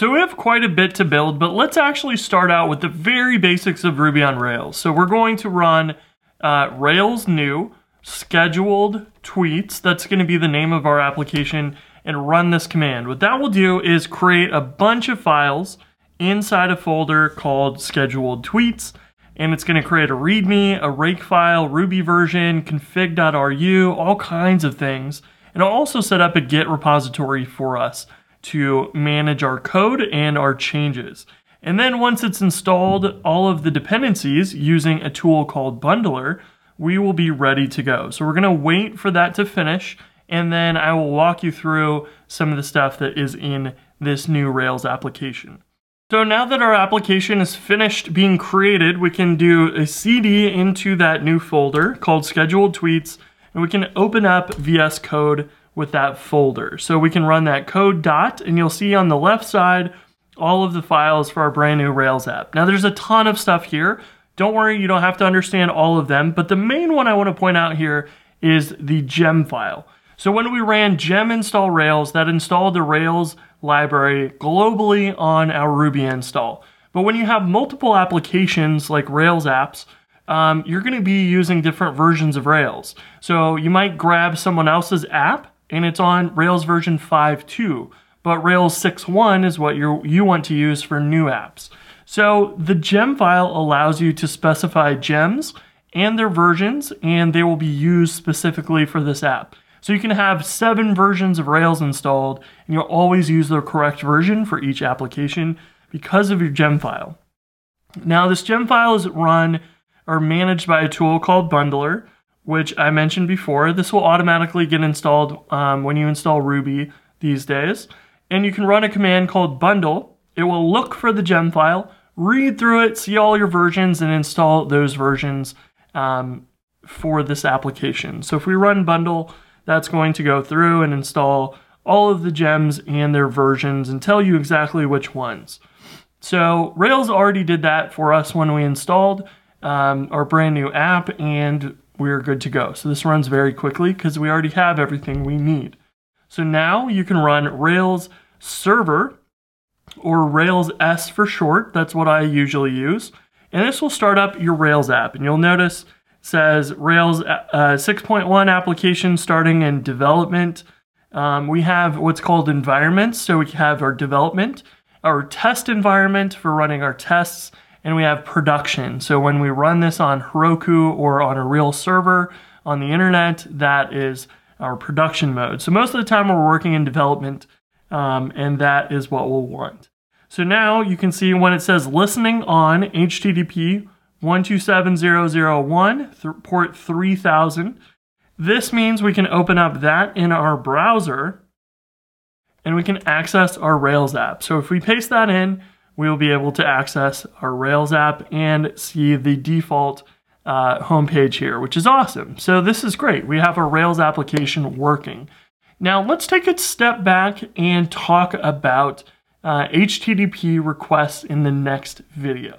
So we have quite a bit to build, but let's actually start out with the very basics of Ruby on Rails. So we're going to run uh, Rails new scheduled tweets. That's going to be the name of our application and run this command. What that will do is create a bunch of files inside a folder called scheduled tweets. And it's going to create a README, a rake file, Ruby version, config.ru, all kinds of things. And it'll also set up a Git repository for us to manage our code and our changes. And then once it's installed all of the dependencies using a tool called Bundler, we will be ready to go. So we're gonna wait for that to finish and then I will walk you through some of the stuff that is in this new Rails application. So now that our application is finished being created, we can do a CD into that new folder called scheduled tweets, and we can open up VS Code with that folder. So we can run that code dot, and you'll see on the left side all of the files for our brand new Rails app. Now there's a ton of stuff here. Don't worry, you don't have to understand all of them, but the main one I want to point out here is the gem file. So when we ran gem install Rails, that installed the Rails library globally on our Ruby install. But when you have multiple applications like Rails apps, um, you're going to be using different versions of Rails. So you might grab someone else's app and it's on Rails version 5.2, but Rails 6.1 is what you you want to use for new apps. So the gem file allows you to specify gems and their versions, and they will be used specifically for this app. So you can have seven versions of Rails installed, and you'll always use the correct version for each application because of your gem file. Now, this gem file is run or managed by a tool called Bundler, which I mentioned before. This will automatically get installed um, when you install Ruby these days. And you can run a command called bundle. It will look for the gem file, read through it, see all your versions, and install those versions um, for this application. So if we run bundle, that's going to go through and install all of the gems and their versions and tell you exactly which ones. So Rails already did that for us when we installed um, our brand new app and we're good to go. So this runs very quickly because we already have everything we need. So now you can run Rails server or Rails S for short. That's what I usually use. And this will start up your Rails app. And you'll notice says Rails uh, 6.1 application starting in development. Um, we have what's called environments. So we have our development, our test environment for running our tests, and we have production. So when we run this on Heroku or on a real server on the internet, that is our production mode. So most of the time we're working in development, um, and that is what we'll want. So now you can see when it says listening on HTTP 127001, th port 3000. This means we can open up that in our browser and we can access our Rails app. So if we paste that in, we will be able to access our Rails app and see the default uh, homepage here, which is awesome. So this is great. We have our Rails application working. Now let's take a step back and talk about uh, HTTP requests in the next video.